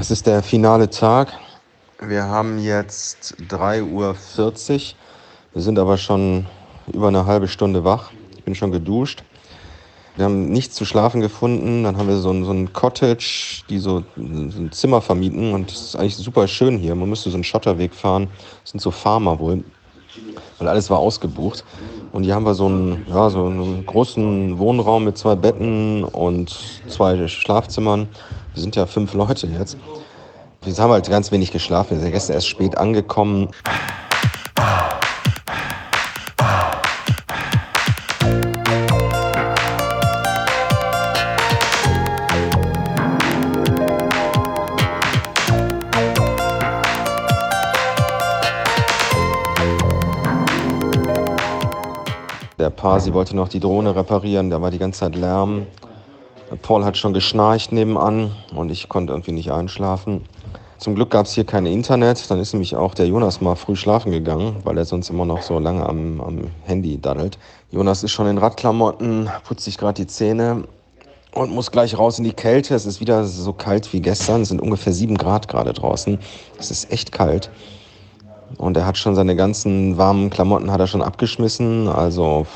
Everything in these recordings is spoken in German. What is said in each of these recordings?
Es ist der finale Tag. Wir haben jetzt 3.40 Uhr. Wir sind aber schon über eine halbe Stunde wach. Ich bin schon geduscht. Wir haben nichts zu schlafen gefunden. Dann haben wir so ein, so ein Cottage, die so, so ein Zimmer vermieten. Und es ist eigentlich super schön hier. Man müsste so einen Schotterweg fahren. Das sind so Farmer wohl. Weil alles war ausgebucht. Und hier haben wir so einen, ja, so einen großen Wohnraum mit zwei Betten und zwei Schlafzimmern. Wir sind ja fünf Leute jetzt. Wir haben halt ganz wenig geschlafen. Wir sind gestern erst spät angekommen. Pasi wollte noch die Drohne reparieren, da war die ganze Zeit Lärm. Paul hat schon geschnarcht nebenan und ich konnte irgendwie nicht einschlafen. Zum Glück gab es hier kein Internet, dann ist nämlich auch der Jonas mal früh schlafen gegangen, weil er sonst immer noch so lange am, am Handy daddelt. Jonas ist schon in Radklamotten, putzt sich gerade die Zähne und muss gleich raus in die Kälte. Es ist wieder so kalt wie gestern, es sind ungefähr sieben Grad gerade draußen. Es ist echt kalt. Und er hat schon seine ganzen warmen Klamotten hat er schon abgeschmissen. Also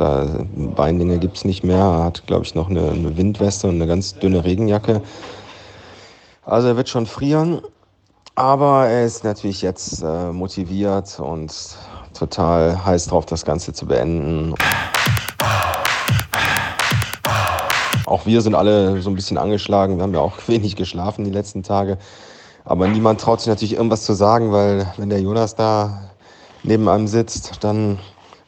da Beinlinge gibt es nicht mehr. Er hat, glaube ich, noch eine, eine, Windweste und eine ganz dünne Regenjacke. Also er wird schon frieren. Aber er ist natürlich jetzt äh, motiviert und total heiß drauf, das Ganze zu beenden. Auch wir sind alle so ein bisschen angeschlagen. Wir haben ja auch wenig geschlafen die letzten Tage. Aber niemand traut sich natürlich irgendwas zu sagen, weil wenn der Jonas da neben einem sitzt, dann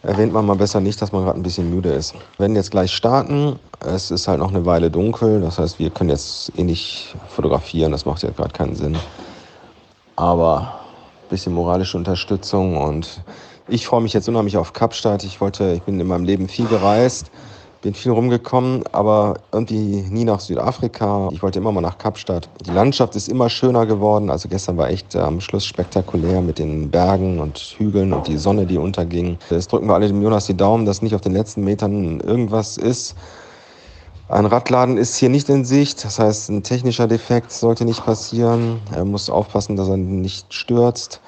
erwähnt man mal besser nicht, dass man gerade ein bisschen müde ist. Wir werden jetzt gleich starten. Es ist halt noch eine Weile dunkel. Das heißt, wir können jetzt eh nicht fotografieren. Das macht jetzt gerade keinen Sinn. Aber ein bisschen moralische Unterstützung und ich freue mich jetzt unheimlich auf Kapstadt. Ich wollte, ich bin in meinem Leben viel gereist bin viel rumgekommen, aber irgendwie nie nach Südafrika. Ich wollte immer mal nach Kapstadt. Die Landschaft ist immer schöner geworden. Also gestern war echt am Schluss spektakulär mit den Bergen und Hügeln und die Sonne, die unterging. Jetzt drücken wir alle dem Jonas die Daumen, dass nicht auf den letzten Metern irgendwas ist. Ein Radladen ist hier nicht in Sicht, das heißt, ein technischer Defekt sollte nicht passieren. Er muss aufpassen, dass er nicht stürzt.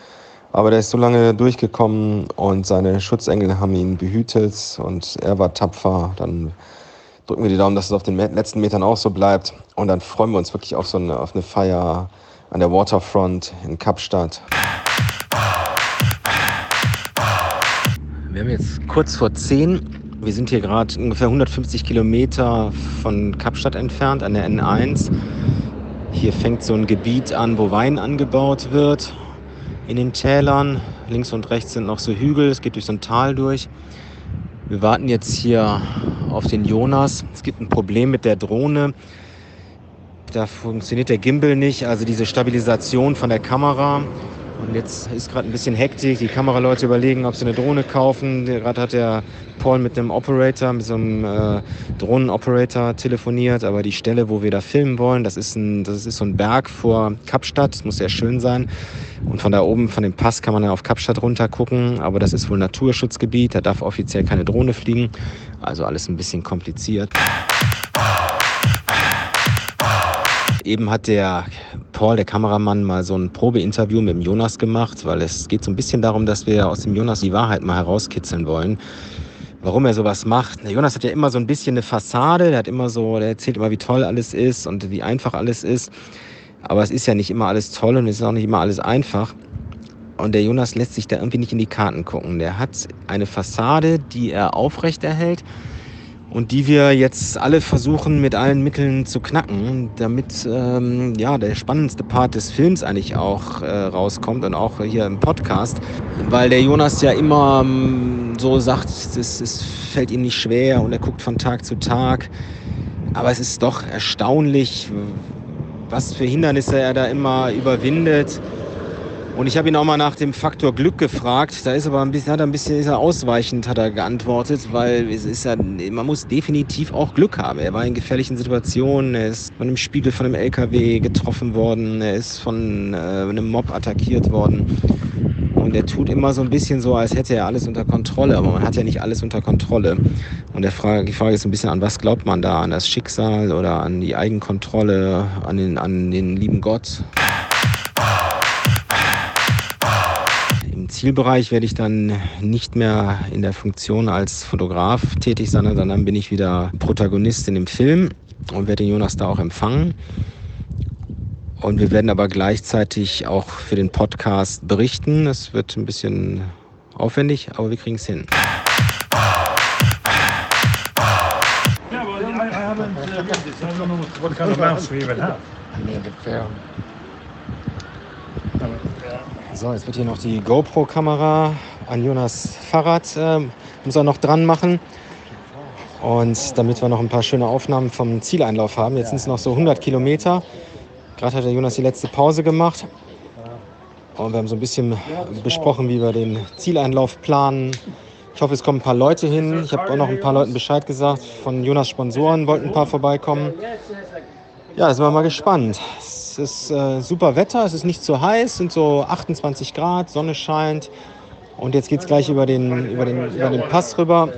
Aber der ist so lange durchgekommen und seine Schutzengel haben ihn behütet und er war tapfer. Dann drücken wir die Daumen, dass es auf den letzten Metern auch so bleibt. Und dann freuen wir uns wirklich auf so eine, auf eine Feier an der Waterfront in Kapstadt. Wir haben jetzt kurz vor 10. Wir sind hier gerade ungefähr 150 Kilometer von Kapstadt entfernt an der N1. Hier fängt so ein Gebiet an, wo Wein angebaut wird in den Tälern. Links und rechts sind noch so Hügel, es geht durch so ein Tal durch. Wir warten jetzt hier auf den Jonas. Es gibt ein Problem mit der Drohne. Da funktioniert der Gimbal nicht, also diese Stabilisation von der Kamera. Und jetzt ist gerade ein bisschen Hektik. Die Kameraleute überlegen, ob sie eine Drohne kaufen. Gerade hat der Paul mit einem Operator, mit so einem äh, Drohnenoperator telefoniert. Aber die Stelle, wo wir da filmen wollen, das ist, ein, das ist so ein Berg vor Kapstadt. Das muss sehr schön sein. Und von da oben, von dem Pass, kann man dann auf Kapstadt runter gucken. Aber das ist wohl Naturschutzgebiet. Da darf offiziell keine Drohne fliegen. Also alles ein bisschen kompliziert. Eben hat der Paul, der Kameramann, mal so ein Probeinterview mit dem Jonas gemacht, weil es geht so ein bisschen darum, dass wir aus dem Jonas die Wahrheit mal herauskitzeln wollen. Warum er sowas macht. Der Jonas hat ja immer so ein bisschen eine Fassade, der hat immer so, der erzählt immer, wie toll alles ist und wie einfach alles ist. Aber es ist ja nicht immer alles toll und es ist auch nicht immer alles einfach. Und der Jonas lässt sich da irgendwie nicht in die Karten gucken. Der hat eine Fassade, die er aufrechterhält und die wir jetzt alle versuchen mit allen Mitteln zu knacken, damit ähm, ja der spannendste Part des Films eigentlich auch äh, rauskommt und auch hier im Podcast, weil der Jonas ja immer ähm, so sagt, es, es fällt ihm nicht schwer und er guckt von Tag zu Tag, aber es ist doch erstaunlich, was für Hindernisse er da immer überwindet und ich habe ihn auch mal nach dem Faktor Glück gefragt. Da ist aber ein bisschen, hat er ein bisschen ist er ausweichend, hat er geantwortet, weil es ist ja, man muss definitiv auch Glück haben. Er war in gefährlichen Situationen, er ist von einem Spiegel von einem LKW getroffen worden, er ist von äh, einem Mob attackiert worden. und er tut immer so ein bisschen so, als hätte er alles unter Kontrolle, aber man hat ja nicht alles unter Kontrolle. Und der Frage, die Frage ist ein bisschen, an was glaubt man da? An das Schicksal oder an die Eigenkontrolle, an den, an den lieben Gott? Zielbereich werde ich dann nicht mehr in der Funktion als Fotograf tätig sein, sondern dann bin ich wieder Protagonist in dem Film und werde den Jonas da auch empfangen. Und wir werden aber gleichzeitig auch für den Podcast berichten. Es wird ein bisschen aufwendig, aber wir kriegen es hin. So, jetzt wird hier noch die GoPro-Kamera an Jonas Fahrrad, äh, muss er noch dran machen. Und damit wir noch ein paar schöne Aufnahmen vom Zieleinlauf haben. Jetzt sind es noch so 100 Kilometer. Gerade hat der Jonas die letzte Pause gemacht. Und wir haben so ein bisschen besprochen, wie wir den Zieleinlauf planen. Ich hoffe, es kommen ein paar Leute hin. Ich habe auch noch ein paar Leuten Bescheid gesagt. Von Jonas Sponsoren wollten ein paar vorbeikommen. Ja, da sind wir mal gespannt. Es ist äh, super Wetter, es ist nicht zu heiß, es sind so 28 Grad, Sonne scheint. Und jetzt geht es gleich über den, über, den, über den Pass rüber.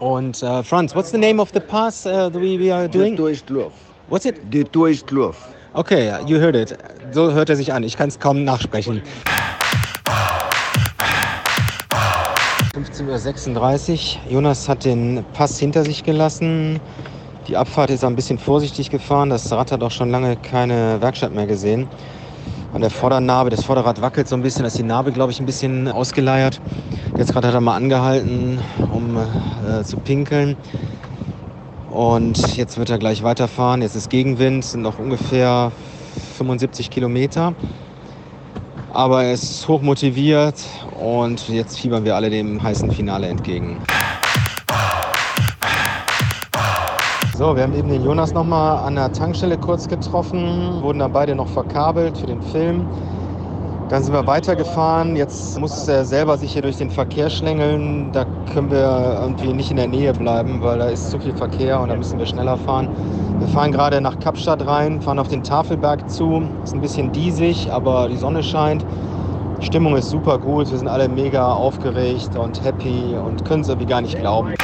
Und uh, Franz, what's the name of the pass uh, that we, we are doing? Durchlauf. What's it? Die Durchlauf. Okay, you heard it. So hört er sich an. Ich kann es kaum nachsprechen. 15.36 Uhr. Jonas hat den Pass hinter sich gelassen. Die Abfahrt ist ein bisschen vorsichtig gefahren. Das Rad hat auch schon lange keine Werkstatt mehr gesehen. An der Vordernarbe, das Vorderrad wackelt so ein bisschen, da ist die Narbe, glaube ich, ein bisschen ausgeleiert. Jetzt gerade hat er mal angehalten, um äh, zu pinkeln. Und jetzt wird er gleich weiterfahren. Jetzt ist Gegenwind, sind noch ungefähr 75 Kilometer. Aber er ist hoch motiviert und jetzt fiebern wir alle dem heißen Finale entgegen. So, wir haben eben den Jonas nochmal an der Tankstelle kurz getroffen, wurden dann beide noch verkabelt für den Film. Dann sind wir weitergefahren. Jetzt muss er selber sich hier durch den Verkehr schlängeln. Da können wir irgendwie nicht in der Nähe bleiben, weil da ist zu viel Verkehr und da müssen wir schneller fahren. Wir fahren gerade nach Kapstadt rein, fahren auf den Tafelberg zu. Ist ein bisschen diesig, aber die Sonne scheint. Die Stimmung ist super gut. Wir sind alle mega aufgeregt und happy und können es irgendwie gar nicht glauben.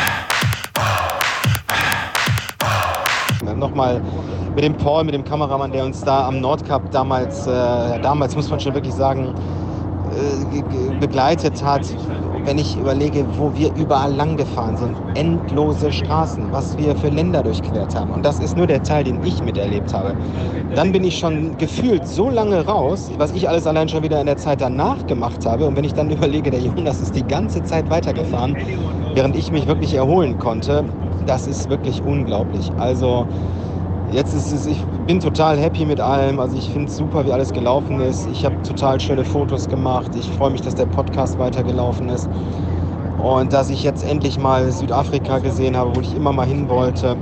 Nochmal mit dem Paul, mit dem Kameramann, der uns da am Nordkap damals, äh, damals muss man schon wirklich sagen, äh, begleitet hat. Wenn ich überlege, wo wir überall lang gefahren sind, endlose Straßen, was wir für Länder durchquert haben. Und das ist nur der Teil, den ich miterlebt habe. Dann bin ich schon gefühlt so lange raus, was ich alles allein schon wieder in der Zeit danach gemacht habe. Und wenn ich dann überlege, der Jonas ist die ganze Zeit weitergefahren, während ich mich wirklich erholen konnte, das ist wirklich unglaublich. Also jetzt ist es, ich bin total happy mit allem. Also ich finde es super, wie alles gelaufen ist. Ich habe total schöne Fotos gemacht. Ich freue mich, dass der Podcast weitergelaufen ist. Und dass ich jetzt endlich mal Südafrika gesehen habe, wo ich immer mal hin wollte.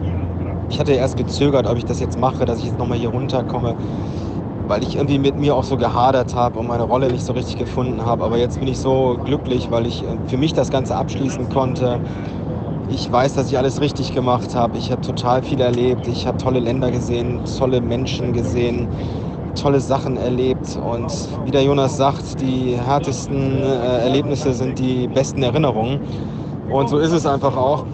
Ich hatte erst gezögert, ob ich das jetzt mache, dass ich jetzt nochmal hier runterkomme, weil ich irgendwie mit mir auch so gehadert habe und meine Rolle nicht so richtig gefunden habe. Aber jetzt bin ich so glücklich, weil ich für mich das Ganze abschließen konnte ich weiß, dass ich alles richtig gemacht habe. Ich habe total viel erlebt. Ich habe tolle Länder gesehen, tolle Menschen gesehen, tolle Sachen erlebt. Und wie der Jonas sagt, die härtesten äh, Erlebnisse sind die besten Erinnerungen. Und so ist es einfach auch.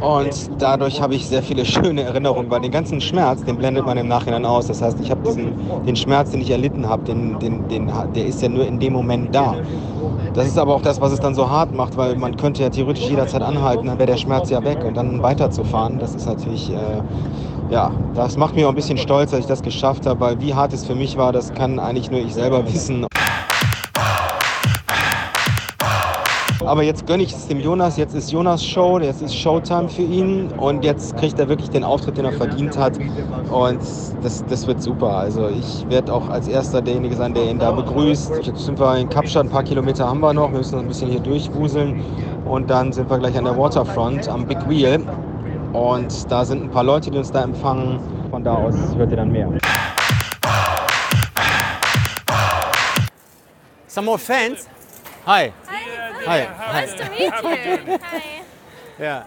Und dadurch habe ich sehr viele schöne Erinnerungen, weil den ganzen Schmerz, den blendet man im Nachhinein aus. Das heißt, ich habe diesen, den Schmerz, den ich erlitten habe, den, den, den, der ist ja nur in dem Moment da. Das ist aber auch das, was es dann so hart macht, weil man könnte ja theoretisch jederzeit anhalten, dann wäre der Schmerz ja weg und dann weiterzufahren, das ist natürlich, äh, ja, das macht mich auch ein bisschen stolz, dass ich das geschafft habe, weil wie hart es für mich war, das kann eigentlich nur ich selber wissen. Aber jetzt gönne ich es dem Jonas. Jetzt ist Jonas Show, jetzt ist Showtime für ihn und jetzt kriegt er wirklich den Auftritt, den er verdient hat. Und das, das wird super. Also ich werde auch als erster derjenige sein, der ihn da begrüßt. Jetzt sind wir in Kapstadt, ein paar Kilometer haben wir noch. Wir müssen noch ein bisschen hier durchwuseln. Und dann sind wir gleich an der Waterfront am Big Wheel. Und da sind ein paar Leute, die uns da empfangen. Von da aus hört ihr dann mehr. Some more fans? Hi. Hi. Hi. Nice to meet you. Hi. Yeah.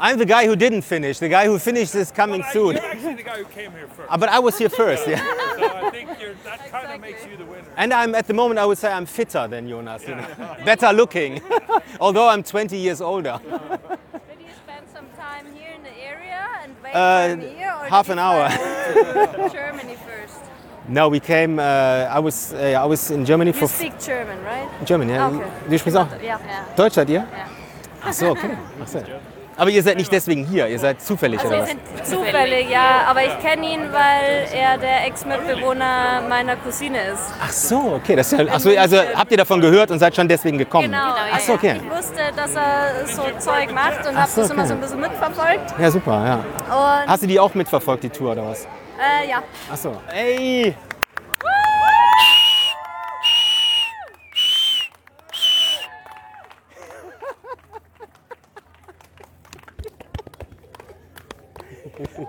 I'm the guy who didn't finish. The guy who finished is coming Well, I- soon. You're actually the guy who came here first. Uh, But I was here first, yeah. so I think you're, that kind of makes you the winner. And I'm at the moment, I would say I'm fitter than Jonas. You know? Better looking, although I'm 20 years older. Did you spend some time here in the area and wait Uh, for me here, or half an hour. Germany first. No, we came. Uh, I was. Uh, I was in Germany You for speak German, right? German. Ja. Okay. Du sprichst auch Ja. Deutsch seid ihr? Ja. Ach so, okay. Ach so. Aber ihr seid nicht deswegen hier. Ihr seid zufällig Also oder wir was? sind zufällig, ja, aber ich kenne ihn, weil er der Ex-Mitbewohner meiner Cousine ist. Ach so, okay. Das ist ja, ach so, also habt ihr davon gehört und seid schon deswegen gekommen? Genau. Ach so, okay. Ich wusste, dass er so Zeug macht und habe so, das immer okay. so ein bisschen mitverfolgt. Ja, super. Ja. Und Hast du die auch mitverfolgt, die Tour oder was? Äh, ja, Ach so. Ey.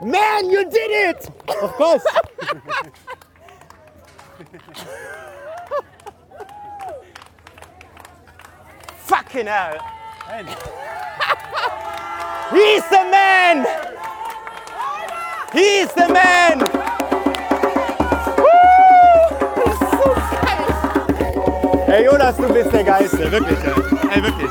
Man, you did it! Of course. Fucking hell. He's the man! He's the man! Woo! Hey Jonas, du bist der Geiste, wirklich. Ey, wirklich.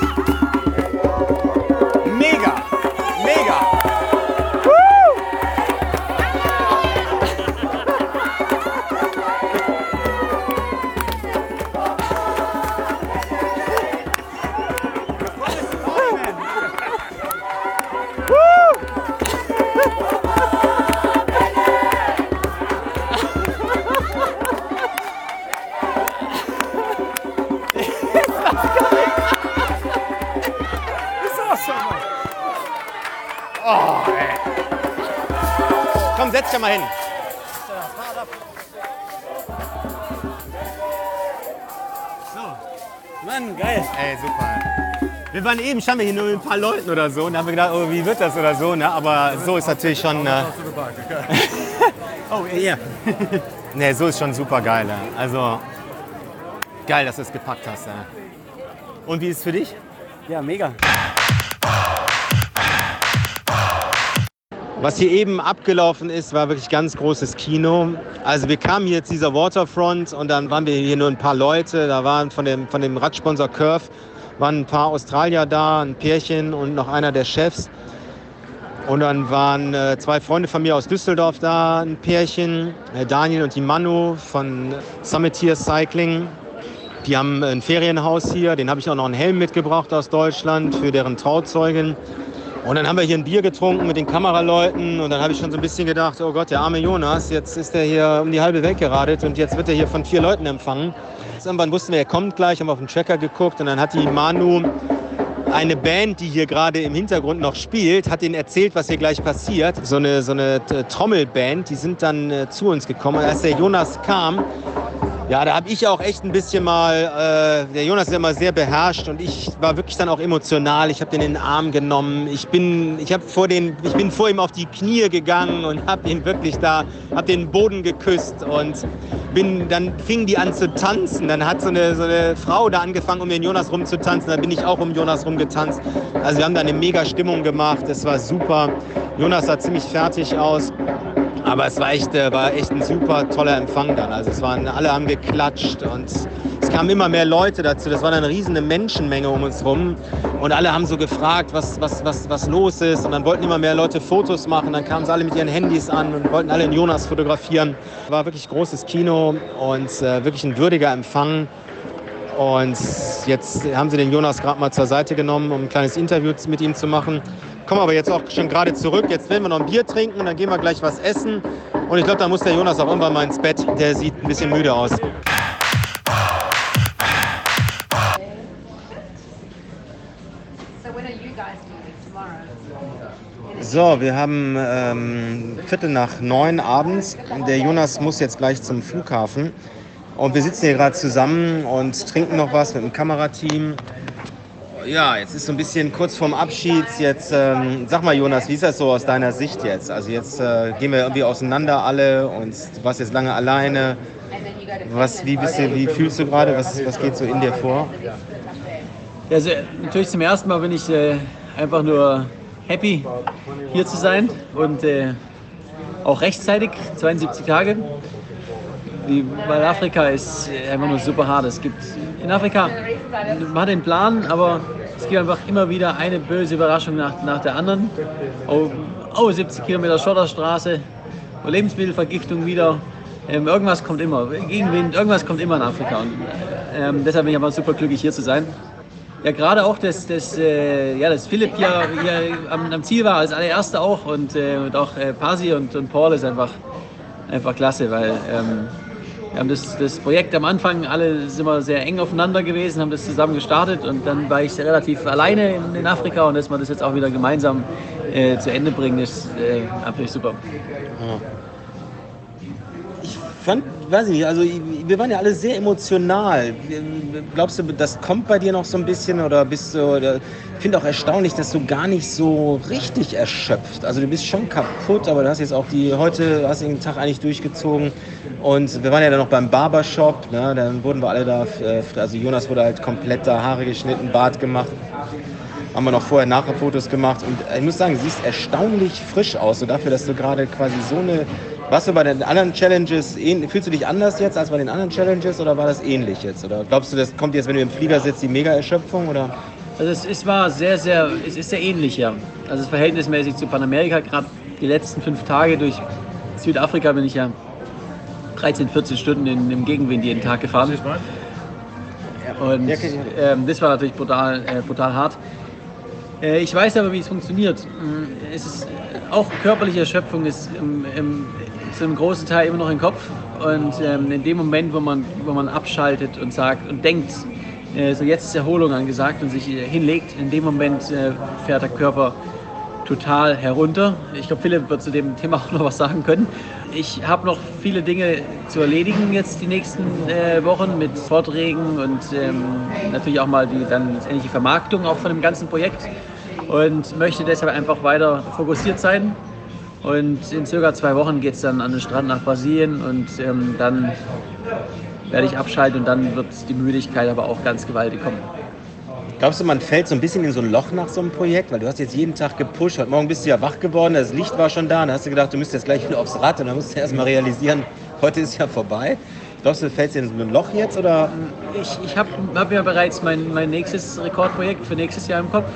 Mal hin. Mann, geil. Ey, super. Wir waren eben, standen wir hier nur mit ein paar Leuten oder so und haben wir gedacht, oh, wie wird das oder so, ne? Aber so ist natürlich schon. Äh oh, ja. ne, so ist schon super geil. Ne? Also geil, dass du es gepackt hast. Ne? Und wie ist es für dich? Ja, mega. Was hier eben abgelaufen ist, war wirklich ganz großes Kino. Also wir kamen hier zu dieser Waterfront und dann waren wir hier nur ein paar Leute. Da waren von dem, von dem Radsponsor Curve waren ein paar Australier da, ein Pärchen und noch einer der Chefs. Und dann waren äh, zwei Freunde von mir aus Düsseldorf da, ein Pärchen, äh, Daniel und die Manu von Summiteer Cycling. Die haben ein Ferienhaus hier, den habe ich auch noch einen Helm mitgebracht aus Deutschland für deren Trauzeugin. Und dann haben wir hier ein Bier getrunken mit den Kameraleuten und dann habe ich schon so ein bisschen gedacht, oh Gott, der arme Jonas, jetzt ist er hier um die halbe Welt geradet und jetzt wird er hier von vier Leuten empfangen. Irgendwann wussten wir, er kommt gleich, haben auf den Tracker geguckt und dann hat die Manu eine Band, die hier gerade im Hintergrund noch spielt, hat ihnen erzählt, was hier gleich passiert. So eine, so eine äh, Trommelband, die sind dann äh, zu uns gekommen. Und als der Jonas kam, ja, da habe ich auch echt ein bisschen mal, äh, der Jonas ist ja immer sehr beherrscht und ich war wirklich dann auch emotional. Ich habe den in den Arm genommen. Ich bin, ich habe vor den, ich bin vor ihm auf die Knie gegangen und habe ihn wirklich da, habe den Boden geküsst und bin, dann fingen die an zu tanzen. Dann hat so eine, so eine Frau da angefangen, um den Jonas rumzutanzen. Dann bin ich auch um Jonas rumgetanzt. Also wir haben da eine mega Stimmung gemacht. Es war super. Jonas sah ziemlich fertig aus. Aber es war echt, äh, war echt ein super toller Empfang dann. Also es waren, alle haben geklatscht und es kamen immer mehr Leute dazu. Das war dann eine riesige Menschenmenge um uns rum. Und alle haben so gefragt, was, was, was, was los ist. Und dann wollten immer mehr Leute Fotos machen. Dann kamen sie alle mit ihren Handys an und wollten alle den Jonas fotografieren. War wirklich großes Kino und äh, wirklich ein würdiger Empfang. Und jetzt haben sie den Jonas gerade mal zur Seite genommen, um ein kleines Interview mit ihm zu machen. Kommen aber jetzt auch schon gerade zurück. Jetzt werden wir noch ein Bier trinken und dann gehen wir gleich was essen. Und ich glaube, da muss der Jonas auch irgendwann mal ins Bett. Der sieht ein bisschen müde aus. So wir haben ähm, Viertel nach neun abends. Der Jonas muss jetzt gleich zum Flughafen. Und wir sitzen hier gerade zusammen und trinken noch was mit dem Kamerateam. Ja, jetzt ist so ein bisschen kurz vorm Abschied. Jetzt ähm, sag mal, Jonas, wie ist das so aus deiner Sicht jetzt? Also jetzt äh, gehen wir irgendwie auseinander alle und du warst jetzt lange alleine. Was, wie, bist du, wie fühlst du gerade? Was, was geht so in dir vor? Ja, Also, natürlich zum ersten Mal bin ich äh, einfach nur happy, hier zu sein und äh, auch rechtzeitig, 72 Tage. Weil Afrika ist einfach nur super hart. Es gibt in Afrika, man hat den Plan, aber es gibt einfach immer wieder eine böse Überraschung nach, nach der anderen. Oh, oh 70 Kilometer Schotterstraße, Lebensmittelvergiftung wieder. Ähm, irgendwas kommt immer, Gegenwind, irgendwas kommt immer in Afrika. Und, ähm, deshalb bin ich aber super glücklich hier zu sein. Ja, gerade auch, dass, dass, äh, ja, dass Philipp hier, hier am, am, Ziel war, als allererster auch. Und, äh, und auch äh, Pasi und, und Paul ist einfach, einfach klasse, weil ähm, wir haben das, das Projekt am Anfang, alle sind wir sehr eng aufeinander gewesen, haben das zusammen gestartet und dann war ich relativ alleine in, in Afrika und dass wir das jetzt auch wieder gemeinsam äh, zu Ende bringen, ist äh, natürlich super. Ja fand, weiß ich nicht, also wir waren ja alle sehr emotional. Glaubst du, das kommt bei dir noch so ein bisschen oder bist du, ich finde auch erstaunlich, dass du gar nicht so richtig erschöpft. Also du bist schon kaputt, aber du hast jetzt auch die, heute hast du den Tag eigentlich durchgezogen und wir waren ja dann noch beim Barbershop, ne? dann wurden wir alle da, äh, also Jonas wurde halt komplett da Haare geschnitten, Bart gemacht haben wir noch vorher nachher Fotos gemacht und ich muss sagen, siehst erstaunlich frisch aus, so dafür, dass du gerade quasi so eine warst du bei den anderen Challenges, fühlst du dich anders jetzt als bei den anderen Challenges oder war das ähnlich jetzt? Oder glaubst du, das kommt jetzt, wenn du im Flieger sitzt, die Mega-Erschöpfung? Also es, es, war sehr, sehr, es ist sehr ähnlich, ja. Also es verhältnismäßig zu Panamerika, gerade die letzten fünf Tage durch Südafrika bin ich ja 13, 14 Stunden in, im Gegenwind jeden Tag gefahren. Und ähm, das war natürlich brutal, äh, brutal hart. Äh, ich weiß aber, wie es funktioniert. Mm, es ist auch körperliche Erschöpfung ist im, im, zu einem großen Teil immer noch im Kopf. Und ähm, in dem Moment, wo man, wo man abschaltet und sagt und denkt, äh, so jetzt ist Erholung angesagt und sich äh, hinlegt, in dem Moment äh, fährt der Körper total herunter. Ich glaube, Philipp wird zu dem Thema auch noch was sagen können. Ich habe noch viele Dinge zu erledigen jetzt die nächsten äh, Wochen mit Vorträgen und ähm, natürlich auch mal die dann endliche Vermarktung auch von dem ganzen Projekt und möchte deshalb einfach weiter fokussiert sein und in circa zwei Wochen geht es dann an den Strand nach Brasilien und ähm, dann werde ich abschalten und dann wird die Müdigkeit aber auch ganz gewaltig kommen. Glaubst du, man fällt so ein bisschen in so ein Loch nach so einem Projekt? Weil du hast jetzt jeden Tag gepusht. Heute Morgen bist du ja wach geworden, das Licht war schon da. Und dann hast du gedacht, du müsstest jetzt gleich wieder aufs Rad. Und dann musst du erst mal realisieren, heute ist ja vorbei. Glaubst du, fällst du in so ein Loch jetzt? Oder? Ich, ich habe hab ja bereits mein, mein nächstes Rekordprojekt für nächstes Jahr im Kopf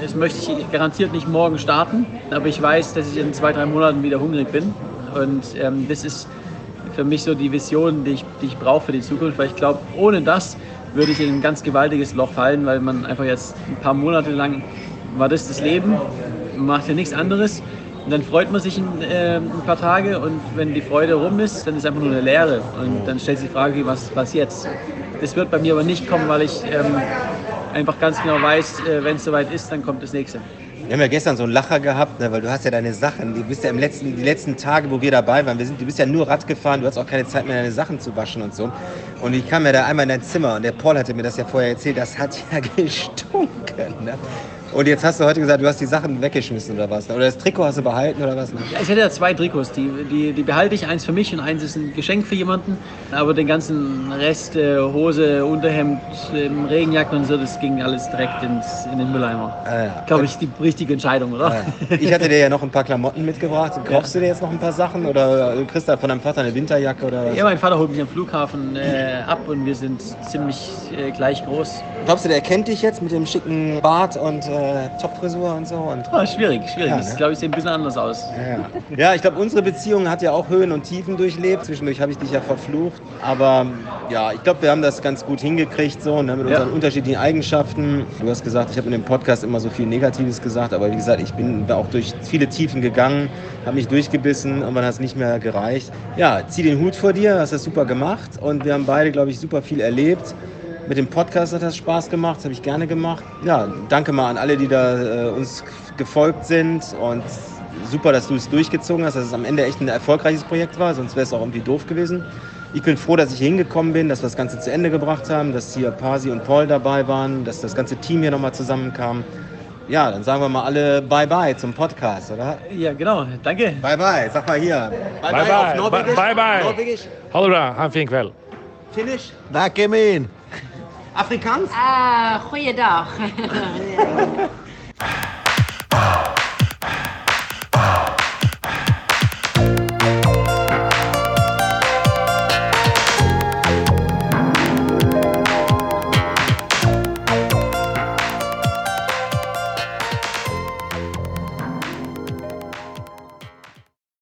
das möchte ich garantiert nicht morgen starten, aber ich weiß, dass ich in zwei, drei Monaten wieder hungrig bin. Und ähm, das ist für mich so die Vision, die ich, die ich brauche für die Zukunft, weil ich glaube, ohne das würde ich in ein ganz gewaltiges Loch fallen, weil man einfach jetzt ein paar Monate lang war das das Leben, man macht ja nichts anderes. Und dann freut man sich ein, äh, ein, paar Tage und wenn die Freude rum ist, dann ist einfach nur eine Leere. Und dann stellt sich die Frage, was, was jetzt? Das wird bei mir aber nicht kommen, weil ich ähm, einfach ganz genau weiß, äh, wenn es soweit ist, dann kommt das nächste. Wir haben ja gestern so einen Lacher gehabt, ne, weil du hast ja deine Sachen, du bist ja im letzten, die letzten Tage, wo wir dabei waren, wir sind, du bist ja nur Rad gefahren, du hast auch keine Zeit mehr, deine Sachen zu waschen und so. Und ich kam ja da einmal in dein Zimmer und der Paul hatte mir das ja vorher erzählt, das hat ja gestunken. Ne? Und jetzt hast du heute gesagt, du hast die Sachen weggeschmissen oder was? Oder das Trikot hast du behalten oder was? Ja, ich hätte ja zwei Trikots. Die, die, die behalte ich. Eins für mich und eins ist ein Geschenk für jemanden. Aber den ganzen Rest, äh, Hose, Unterhemd, äh, Regenjacken und so, das ging alles direkt ins, in den Mülleimer. Ah, ja. Glaube ich, die richtige Entscheidung, oder? Ah, ja. Ich hatte dir ja noch ein paar Klamotten mitgebracht. Kaufst du dir jetzt noch ein paar Sachen? Oder kriegst du von deinem Vater eine Winterjacke? Oder was? Ja, mein Vater holt mich am Flughafen äh, ab und wir sind ziemlich äh, gleich groß. Glaubst du, der kennt dich jetzt mit dem schicken Bart und äh, Topfrisur? Frisur und so. Und oh, schwierig, schwierig. Ja, das, ne? glaube ich, sieht ein bisschen anders aus. Ja, ja ich glaube, unsere Beziehung hat ja auch Höhen und Tiefen durchlebt. Zwischendurch habe ich dich ja verflucht. Aber ja, ich glaube, wir haben das ganz gut hingekriegt, so ne, mit unseren unterschiedlichen Eigenschaften. Du hast gesagt, ich habe in dem Podcast immer so viel Negatives gesagt, aber wie gesagt, ich bin auch durch viele Tiefen gegangen, habe mich durchgebissen, und dann hat es nicht mehr gereicht. Ja, zieh den Hut vor dir, hast das super gemacht und wir haben beide, glaube ich, super viel erlebt. Mit dem Podcast hat das Spaß gemacht, das habe ich gerne gemacht. Ja, danke mal an alle, die da äh, uns gefolgt sind und super, dass du es durchgezogen hast, dass es am Ende echt ein erfolgreiches Projekt war, sonst wäre es auch irgendwie doof gewesen. Ich bin froh, dass ich hier hingekommen bin, dass wir das Ganze zu Ende gebracht haben, dass hier Pasi und Paul dabei waren, dass das ganze Team hier nochmal zusammenkam. Ja, dann sagen wir mal alle Bye-bye zum Podcast, oder? Ja, genau. Danke. Bye-bye. Sag mal hier. Bye-bye. Bye-bye. Norwegisch. Hallo, han fin kväll. Finnish? Back him in. Afrikaans? Ah, goeiedag.